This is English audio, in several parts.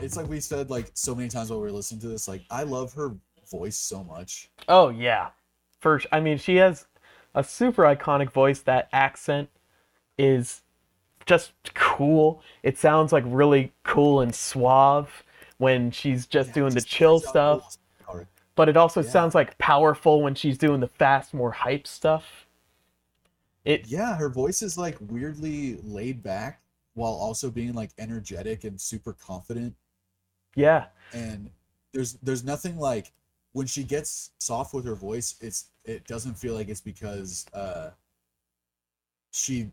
it's like we said like so many times while we were listening to this. Like I love her voice so much. Oh yeah, first. I mean, she has a super iconic voice. That accent is just cool. It sounds like really cool and suave when she's just Yeah, doing the chill stuff. But it also Yeah. sounds like powerful when she's doing the fast, more hype stuff. It Yeah, her voice is like weirdly laid back while also being like energetic and super confident. Yeah. And there's there's nothing like when she gets soft with her voice, it's it doesn't feel like it's because uh she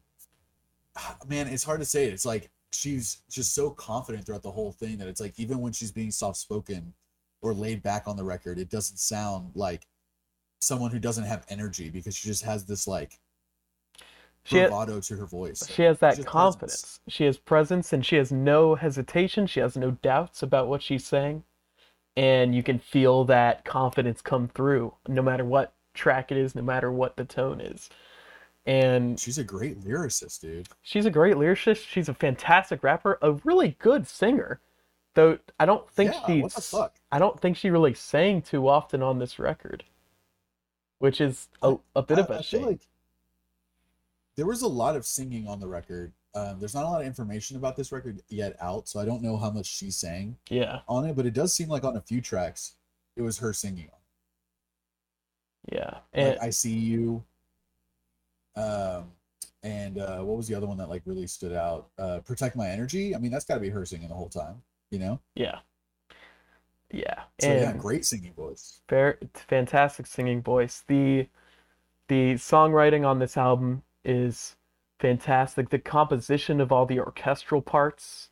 man, it's hard to say. It's like she's just so confident throughout the whole thing that it's like even when she's being soft spoken or laid back on the record, it doesn't sound like someone who doesn't have energy because she just has this like She bravado to her voice. she has that She has confidence. presence. She has presence and she has no hesitation. She has no doubts about what she's saying. And you can feel that confidence come through no matter what track it is, no matter what the tone is. And She's a great lyricist, dude. she's a great lyricist. She's a fantastic rapper, a really good singer. Though I don't think Yeah, she's what the fuck? I don't think she really sang too often on this record. Which is a, a bit I, of a I shame. There was a lot of singing on the record. Um, there's not a lot of information about this record yet out, so I don't know how much she sang yeah, on it, but it does seem like on a few tracks it was her singing. yeah. And Like I see you. Um, and uh, what was the other one that like really stood out? Uh, Protect my energy. I mean, that's got to be her singing the whole time, you know. yeah. Yeah. So yeah, great singing voice. fair, fantastic singing voice. The the songwriting on this album is fantastic. The composition of all the orchestral parts,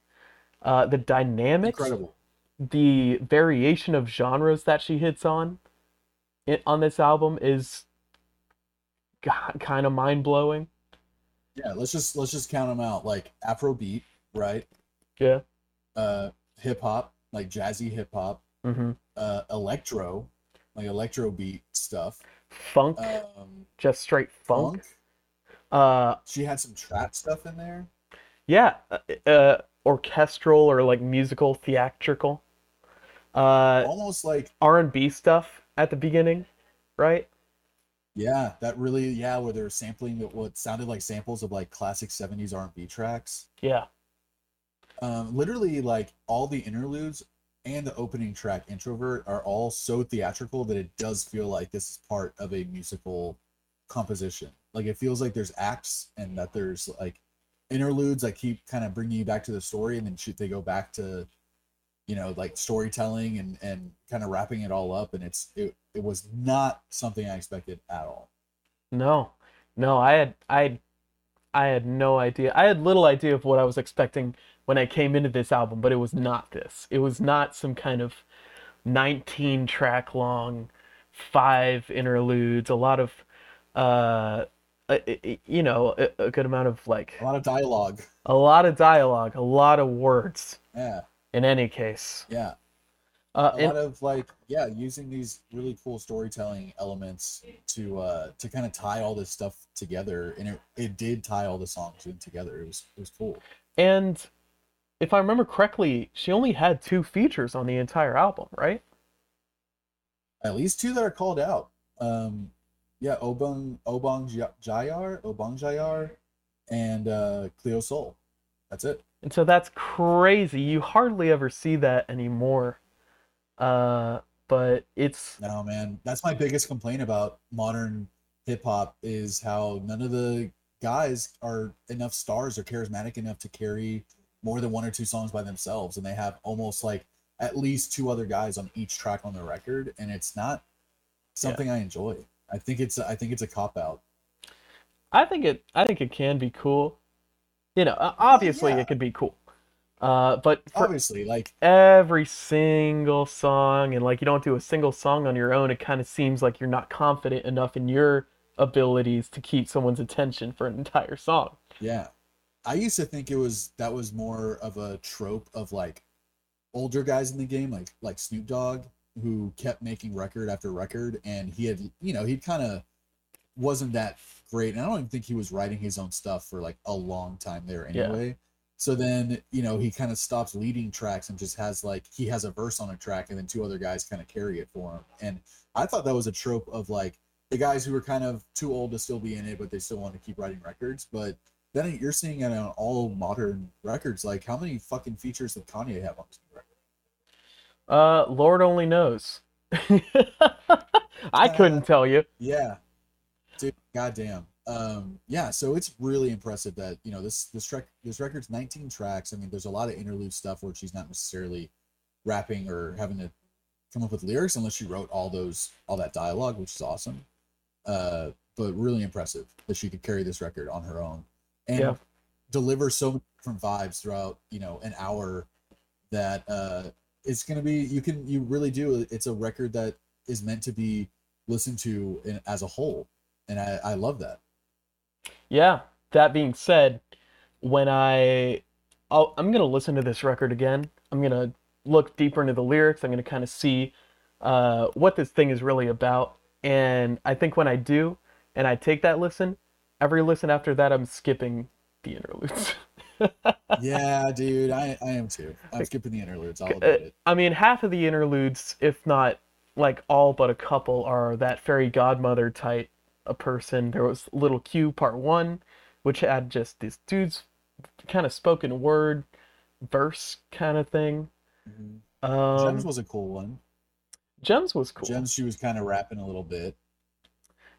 uh, the dynamics, Incredible. the variation of genres that she hits on it, on this album is kind of mind blowing. Yeah, let's just let's just count them out. Like Afrobeat, right? Yeah. Uh, hip hop, like jazzy hip hop. hmm uh electro like electro beat stuff Funk, um just straight funk. funk Uh, she had some trap stuff in there yeah, uh, uh, orchestral or like musical, theatrical. Uh, almost like R&B stuff at the beginning, right? yeah that really yeah where they're sampling what sounded like samples of like classic 70s r&b tracks Yeah, um literally like all the interludes and the opening track introvert are all so theatrical that it does feel like this is part of a musical composition like it feels like there's acts and that there's like interludes that keep kind of bringing you back to the story and then shoot they go back to you know like storytelling and and kind of wrapping it all up and it's it, it was not something i expected at all no, no, I had, I, I had no idea. I had little idea of what I was expecting when I came into this album, but it was not this. It was not some kind of 19 track long, five interludes, a lot of, uh, you know, a, a good amount of like a lot of dialogue. a lot of dialogue, a lot of words. yeah. In any case, yeah. Uh, a and- lot of like yeah using these really cool storytelling elements to uh to kind of tie all this stuff together and it, it did tie all the songs in together. It was it was cool. And if I remember correctly, she only had two features on the entire album, right? at least two that are called out. Um yeah obong obong jayar obong jayar and uh cleo sol that's it. And so that's crazy. You hardly ever see that anymore. Uh, but it's no man. That's my biggest complaint about modern hip-hop is how none of the guys are enough stars or charismatic enough to carry more than one or two songs by themselves. And they have almost like at least two other guys on each track on the record. And it's not something i enjoy i think it's i think it's a cop out I think it I think it can be cool. You know, obviously yeah. it could be cool. Uh, but obviously like every single song and like you don't do a single song on your own, it kind of seems like you're not confident enough in your abilities to keep someone's attention for an entire song. Yeah. I used to think it was that was more of a trope of like older guys in the game, like like Snoop Dogg, who kept making record after record, and he had you know he kind of wasn't that great, and I don't even think he was writing his own stuff for like a long time there Yeah. anyway. So then, you know, he kind of stops leading tracks and just has like he has a verse on a track and then two other guys kind of carry it for him. And I thought that was a trope of like the guys who were kind of too old to still be in it, but they still want to keep writing records. But then you're seeing it on all modern records. Like how many fucking features did Kanye have on? Uh, Lord only knows. I couldn't tell you. Yeah. Dude, goddamn. Um, yeah, so it's really impressive that, you know, this this track this record's 19 tracks. I mean, there's a lot of interlude stuff where she's not necessarily rapping or having to come up with lyrics unless she wrote all those all that dialogue, which is awesome. Uh, but really impressive that she could carry this record on her own and Yeah. deliver so many different vibes throughout, you know, an hour that uh it's gonna be you can you really do it's a record that is meant to be listened to in, as a whole and I, I love that Yeah. That being said, when I I'll, I'm gonna listen to this record again. I'm gonna look deeper into the lyrics. I'm gonna kind of see uh, what this thing is really about. And I think when I do, and I take that listen, every listen after that, I'm skipping the interludes. yeah dude i i am too i'm skipping the interludes i'll admit it I mean, half of the interludes, if not like all but a couple, are that fairy godmother type a person. There was Little Q Part One, which had just this dude's kind of spoken word verse kind of thing. Mhm. Um, gems was a cool one Gems was cool. gems she was kind of rapping a little bit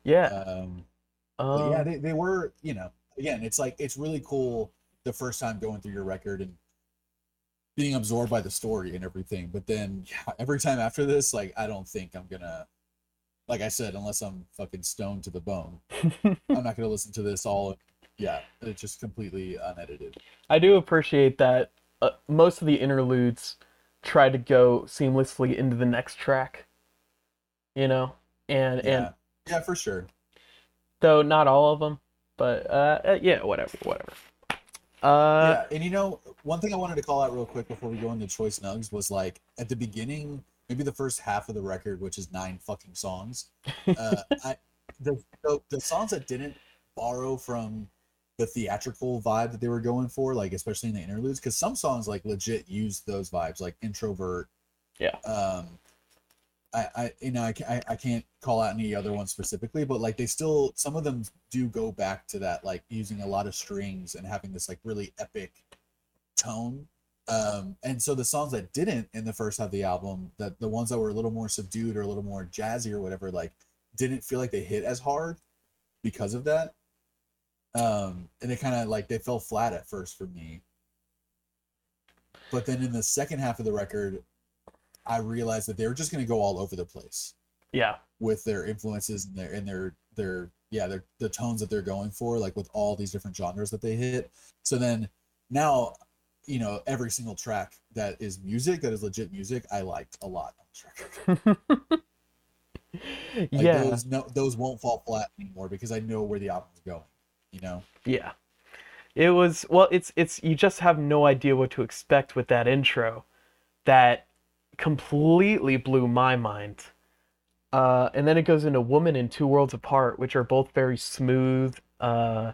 yeah. um but yeah um, they, they were you know again it's like it's really cool the first time going through your record and being absorbed by the story and everything but then yeah, every time after this like i don't think i'm gonna like i said unless i'm fucking stoned to the bone i'm not gonna listen to this all yeah it's just completely unedited I do appreciate that uh, most of the interludes try to go seamlessly into the next track. You know, and and yeah yeah for sure though not all of them, but uh, uh, yeah, whatever, whatever. Uh, yeah, and you know, one thing I wanted to call out real quick before we go into choice nugs was like at the beginning, maybe the first half of the record, which is nine fucking songs. Uh, I the, the the songs that didn't borrow from the theatrical vibe that they were going for, like especially in the interludes, because some songs like legit use those vibes, like introvert. Yeah. Um, I, I you know I, I I can't call out any other ones specifically, but like they still some of them do go back to that like using a lot of strings and having this like really epic tone. Um, and so the songs that didn't in the first half of the album, that the ones that were a little more subdued or a little more jazzy or whatever, like didn't feel like they hit as hard because of that. Um, and they kind of like they fell flat at first for me. But then in the second half of the record, I realized that they were just going to go all over the place yeah, with their influences and their and their their yeah their the tones that they're going for like with all these different genres that they hit. So then now you know every single track that is music that is legit music i liked a lot on this record like yeah, those no those won't fall flat anymore because i know where the album's going you know? Yeah. It was well, it's it's you just have no idea what to expect with that intro, that completely blew my mind. Uh, and then it goes into "Woman in Two Worlds Apart," which are both very smooth, uh,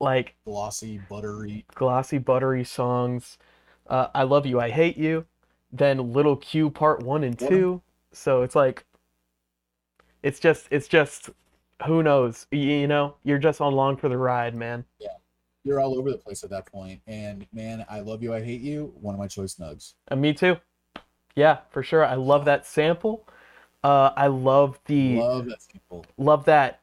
like glossy buttery glossy, buttery songs. Uh, I love you, I hate you. Then Little Q Part One and Yeah. Two. So it's like, it's just, it's just, who knows? Y- You know, you're just on along for the ride, man. Yeah you're all over the place at that point and man i love you i hate you one of my choice nugs And me too. Yeah, for sure. I love that sample. Uh, I love the love that sample love that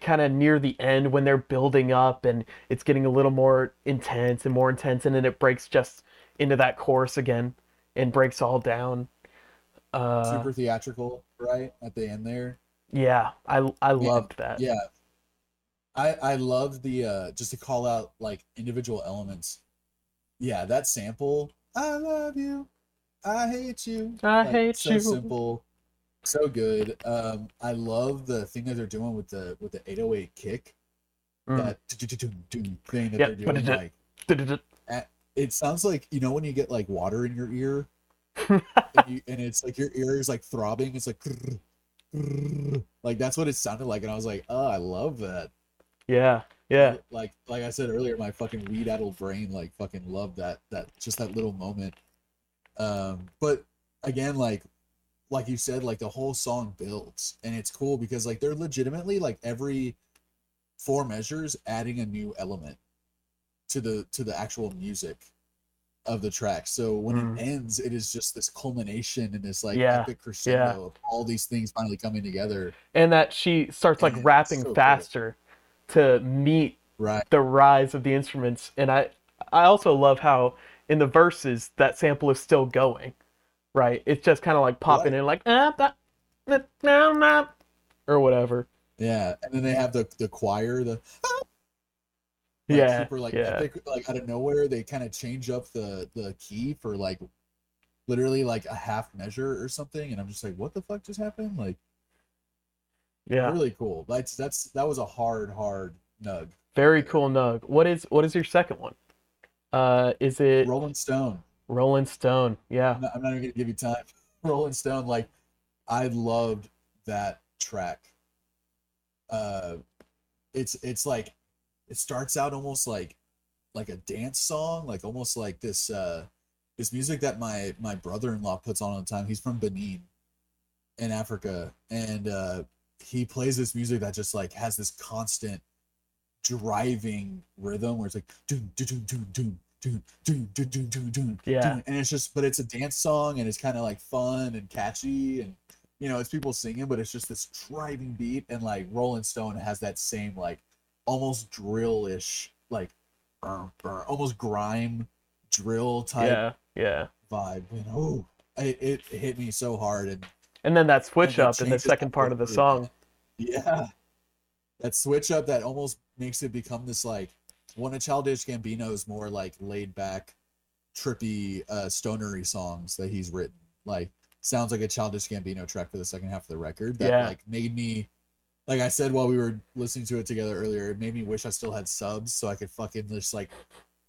kind of near the end when they're building up and it's getting a little more intense and more intense and then it breaks just into that chorus again and breaks all down. Uh, super theatrical right at the end there yeah, I I loved that. Yeah. I I love the uh just to call out like individual elements. Yeah, that sample, I love you. I hate you. I Like, hate so you. So simple. So good. Um I love the thing that they're doing with the with the 808 kick. Mm. That thing that Yep, they're doing it sounds like you know when you get like water in your ear and, you, and it's like your ear is like throbbing it's like like that's what it sounded like and i was like oh i love that Yeah, Yeah. Like like I said earlier, my fucking weed addled brain like fucking loved that that just that little moment. Um, but again, like like you said, like the whole song builds, and it's cool because like they're legitimately like every four measures adding a new element to the to the actual music of the track. So when Mm. it ends, it is just this culmination and this like Yeah, epic crescendo of all these things finally coming together. And that she starts like Yeah, rapping so faster to meet Right. the rise of the instruments. And I I also love how in the verses that sample is still going. Right? It's just kind of like popping in like ah, that, that, nah, nah," or whatever. Yeah. And then they have the the choir, the like, yeah. super like yeah. epic like out of nowhere they kind of change up the the key for like literally like a half measure or something and i'm just like what the fuck just happened like Yeah. really cool that's that's that was a hard hard nug Very cool nug. What is what is your second one? Uh is it rolling stone Rolling Stone? Yeah. I'm not, I'm not even gonna give you time rolling stone like i loved that track uh it's it's like it starts out almost like like a dance song like almost like this uh this music that my my brother-in-law puts on all the time he's from benin in africa and uh he plays this music that just like has this constant driving rhythm where it's like doom doom doom doom doom Yeah. and it's just but it's a dance song and it's kind of like fun and catchy and you know it's people singing but it's just this driving beat and like rolling stone has that same like almost drill-ish like brr, brr, almost grime drill type Yeah. Yeah. vibe you know it, it hit me so hard and And then that switch up in the second part of the song. yeah that switch up that almost makes it become this like one of childish gambino's more like laid back trippy uh stonery songs that he's written like sounds like a childish gambino track for the second half of the record that Yeah. like made me like i said while we were listening to it together earlier it made me wish i still had subs so i could fucking just like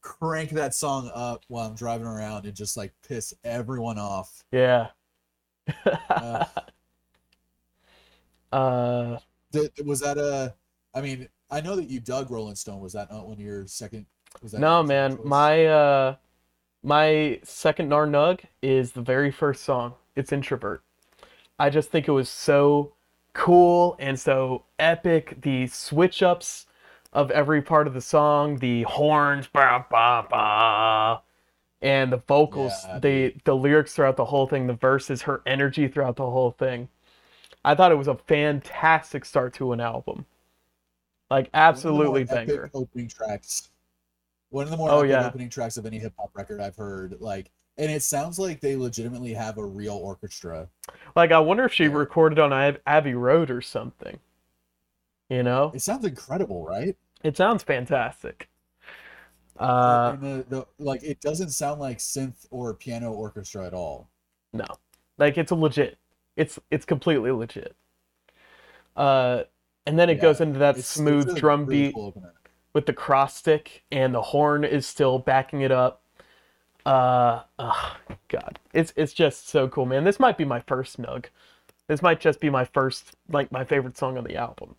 crank that song up while i'm driving around and just like piss everyone off Yeah. Uh, uh Th- was that a i mean i know that you dug rolling stone was that not one of your second was that no man, choice? my uh my second Nar Nug is the very first song. It's Introvert. I just think it was so cool and so epic. The switch ups of every part of the song, the horns, bah, bah, bah, and the vocals, Yeah, the the lyrics throughout the whole thing, the verses, her energy throughout the whole thing. I thought it was a fantastic start to an album. Like One of the more absolutely epic banger. opening tracks one of the more Oh, epic yeah. opening tracks of any hip-hop record i've heard like and it sounds like they legitimately have a real orchestra Like, I wonder if she Yeah. recorded on Ab- Abbey Road or something. You know, it sounds incredible right it sounds fantastic. Uh, the, the like it doesn't sound like synth or piano orchestra at all no, like it's a legit. It's it's completely legit. Uh, and then it Yeah, goes into that It's- it's smooth a drum beat cool with the cross stick, and the horn is still backing it up. Uh, oh, God, it's it's just so cool, man. This might be my first Nug. This might just be my first, like, my favorite song on the album.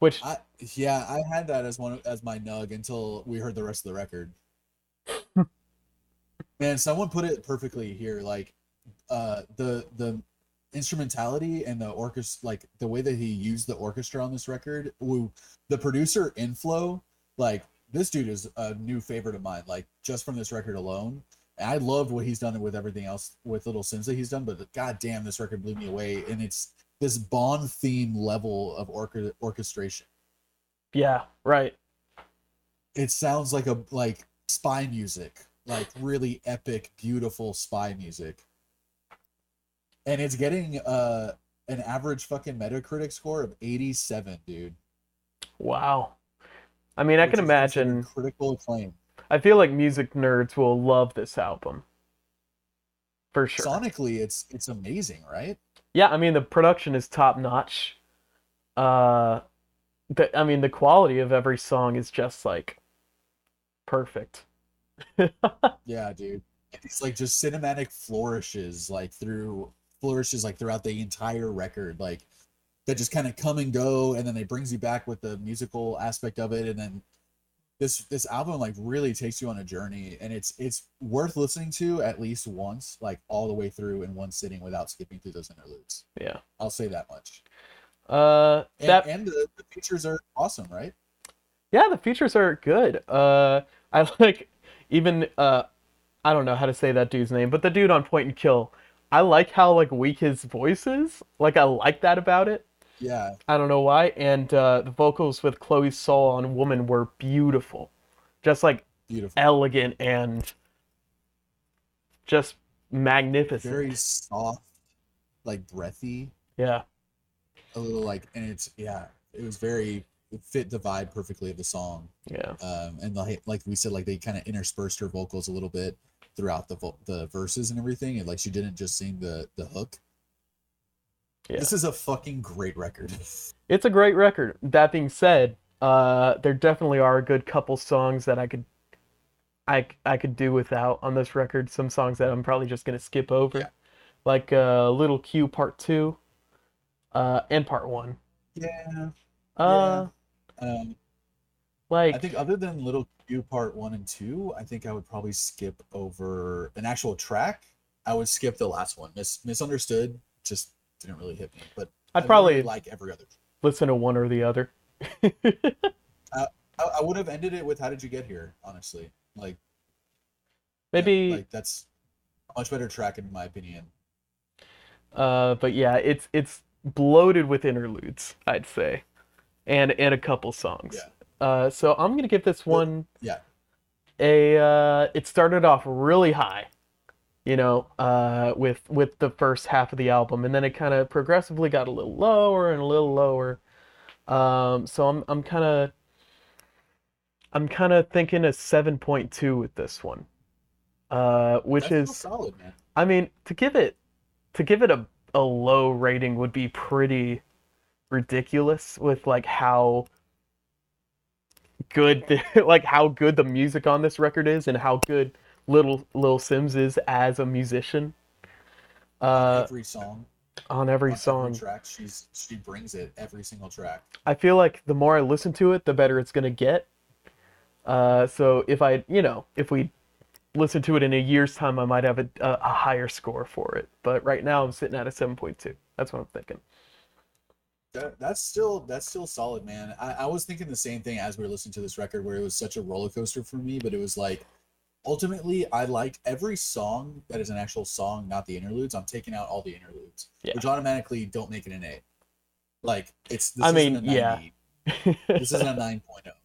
Which I, yeah i had that as one as my nug until we heard the rest of the record man someone put it perfectly here like uh the the instrumentality and the orchestra like the way that he used the orchestra on this record woo, the producer Inflo like this dude is a new favorite of mine like just from this record alone. And i loved what he's done with everything else with little Simz that he's done but god damn this record blew me away and it's this bond theme level of orche- orchestration. Yeah, right. it sounds like a like spy music like really epic beautiful spy music and it's getting uh an average fucking metacritic score of 87 dude Wow. I mean, I can imagine. critical acclaim I feel like music nerds will love this album. For sure. sonically it's it's amazing right Yeah, I mean the production is top notch. Uh the, I mean the quality of every song is just like perfect. yeah dude it's like just cinematic flourishes like through flourishes like throughout the entire record like that just kind of come and go and then they brings you back with the musical aspect of it and then this this album like really takes you on a journey and it's it's worth listening to at least once like all the way through in one sitting without skipping through those interludes Yeah. i'll say that much Uh, and, that and the, the features are awesome right yeah, the features are good. Uh, I like even uh, I don't know how to say that dude's name, but the dude on Point and Kill. I like how like weak his voice is. Like I like that about it. yeah I don't know why. And uh, the vocals with Chloe Sol on Woman were beautiful, just like beautiful elegant and just magnificent. very soft like breathy Yeah, a little like and it's yeah it was very it fit the vibe perfectly of the song yeah, um and like like we said like they kind of interspersed her vocals a little bit throughout the the verses and everything and like she didn't just sing the the hook Yeah. this is a fucking great record it's a great record. That being said, uh, there definitely are a good couple songs that I could, I I could do without on this record. Some songs that I'm probably just gonna skip over, Yeah. like uh, Little Q Part Two, uh, and Part One. yeah Uh, um like i think other than little q part one and two i think i would probably skip over an actual track i would skip the last one Mis- misunderstood just didn't really hit me but I'd probably really like every other listen to one or the other. I, I would have ended it with "How did you get here?" Honestly, like yeah, Maybe like that's a much better track in my opinion. Uh, but yeah, it's it's bloated with interludes, I'd say, and and a couple songs. Yeah. Uh, so I'm gonna give this one Yeah, a. Uh, it started off really high, you know, uh, with with the first half of the album, and then it kind of progressively got a little lower and a little lower. Um, so I'm I'm kind of I'm kind of thinking a 7.2 with this one, uh, which that's is solid, man. I mean, to give it to give it a, a low rating would be pretty ridiculous with like how good the, like how good the music on this record is and how good little Lil Simz is as a musician. Uh, every song, on every on song. track, she's she brings it every single track. I feel like the more I listen to it, the better it's gonna get. Uh, so if I, you know, if we listen to it in a year's time, I might have a, a, a higher score for it. But right now, I'm sitting at a 7.2. That's what I'm thinking. That, that's still that's still solid, man. I, I was thinking the same thing as we were listening to this record, where it was such a roller coaster for me, but it was like ultimately I liked every song that is an actual song, not the interludes. I'm taking out all the interludes, Yeah. which automatically don't make it an A. Like it's this I mean, yeah. this isn't a 9.0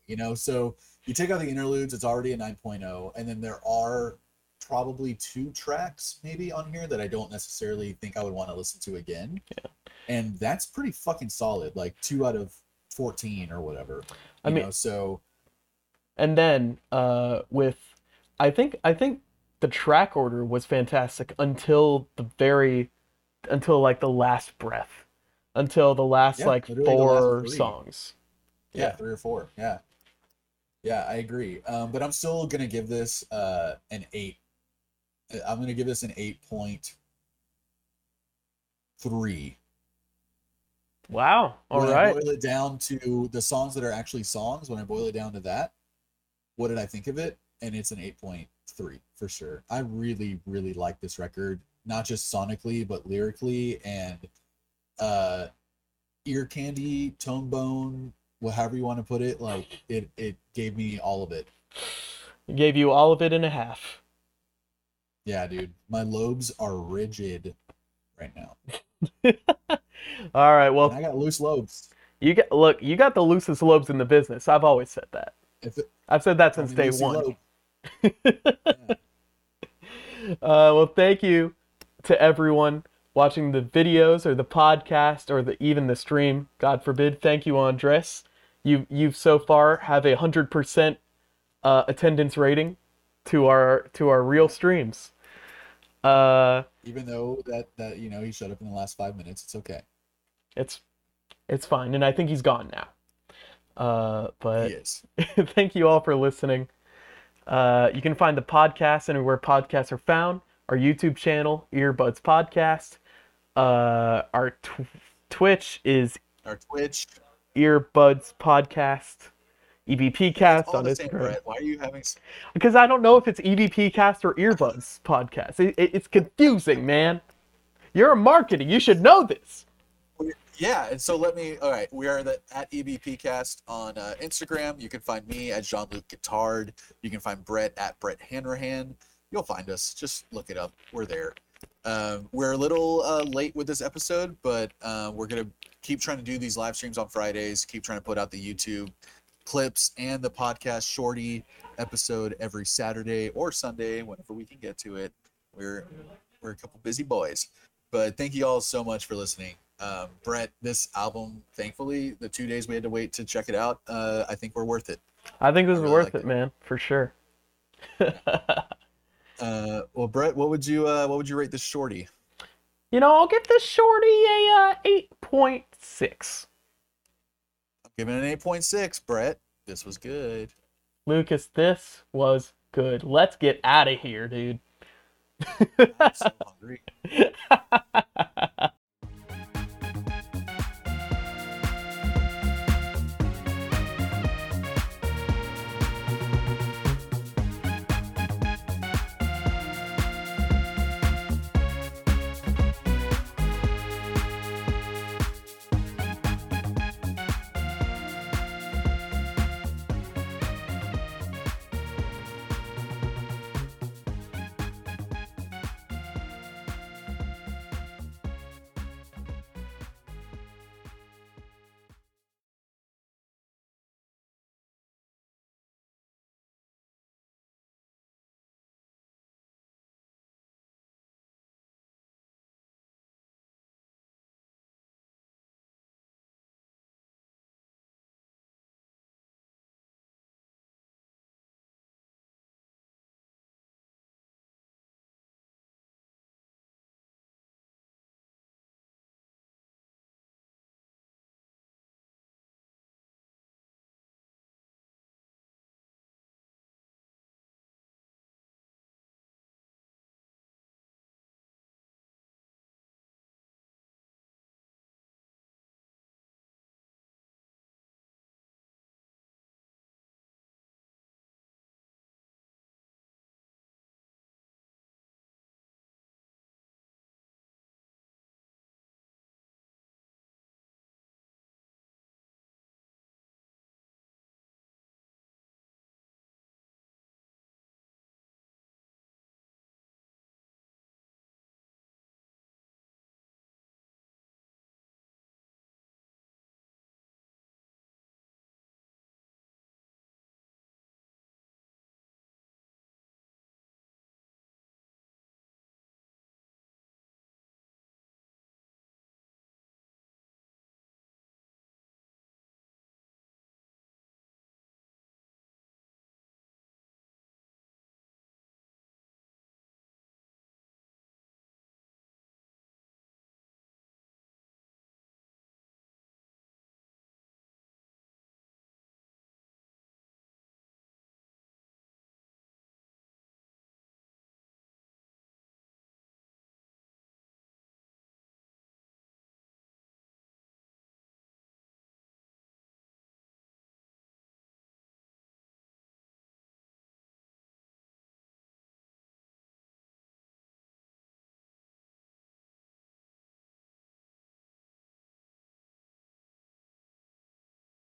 you know so you take out the interludes it's already a 9.0 and then there are probably two tracks maybe on here that i don't necessarily think i would want to listen to again Yeah. and that's pretty fucking solid like two out of 14 or whatever I mean- know so and then uh, with, I think I think the track order was fantastic until the very, until like the last breath, until the last Yeah, like the last four songs. yeah, Yeah. three or four yeah yeah i agree um but i'm still gonna give this uh an eight I'm gonna give this an 8.3 Wow. All when right. I boil it down to the songs that are actually songs, when I boil it down to that, what did I think of it? And it's an 8.3 for sure. I really, really like this record, not just sonically, but lyrically and uh ear candy, tone bone, whatever you want to put it. Like it it gave me all of it. Gave you all of it and a half. Yeah, dude. My lobes are rigid right now. All right. Well, And I got loose lobes. you get look. You got the loosest lobes in the business. I've always said that. It, I've said that since day one. Yeah. Uh, well, thank you to everyone watching the videos or the podcast or the even the stream. God forbid. Thank you, Andres. You you've so far have a hundred percent uh, attendance rating to our to our real streams. Uh, Even though that that you know he showed up in the last five minutes, it's okay. it's it's fine, and I think he's gone now. Uh, but thank you all for listening. Uh, you can find the podcast anywhere podcasts are found. Our YouTube channel, Earbuds Podcast. Uh, our tw- Twitch is our Twitch. Earbuds Podcast, EBP Cast on Instagram. Why are you having? Because I don't know if it's EBP Cast or Earbuds Podcast. It, it- it's confusing, man. You're a marketing. You should know this. Yeah, and so let me. All right, we are the at EBPcast on uh, Instagram. You can find me at Jean Luc Guitard. You can find Brett at Brett Hanrahan. You'll find us. Just look it up. We're there. Um, we're a little uh, late with this episode, but uh, we're gonna keep trying to do these live streams on Fridays. Keep trying to put out the YouTube clips and the podcast shorty episode every Saturday or Sunday, whenever we can get to it. We're we're a couple busy boys, but thank you all so much for listening. Um, Brett, this album, thankfully, the two days we had to wait to check it out, uh, I think we're worth it. I think this I is really worth it, it. man, for sure. Uh, well, Brett, what would you uh, what would you rate this shorty? you know, I'll give this shorty a uh, eight point six. Giving it an eight point six. Brett, this was good. Lucas, this was good. Let's get out of here, dude. I'm so hungry.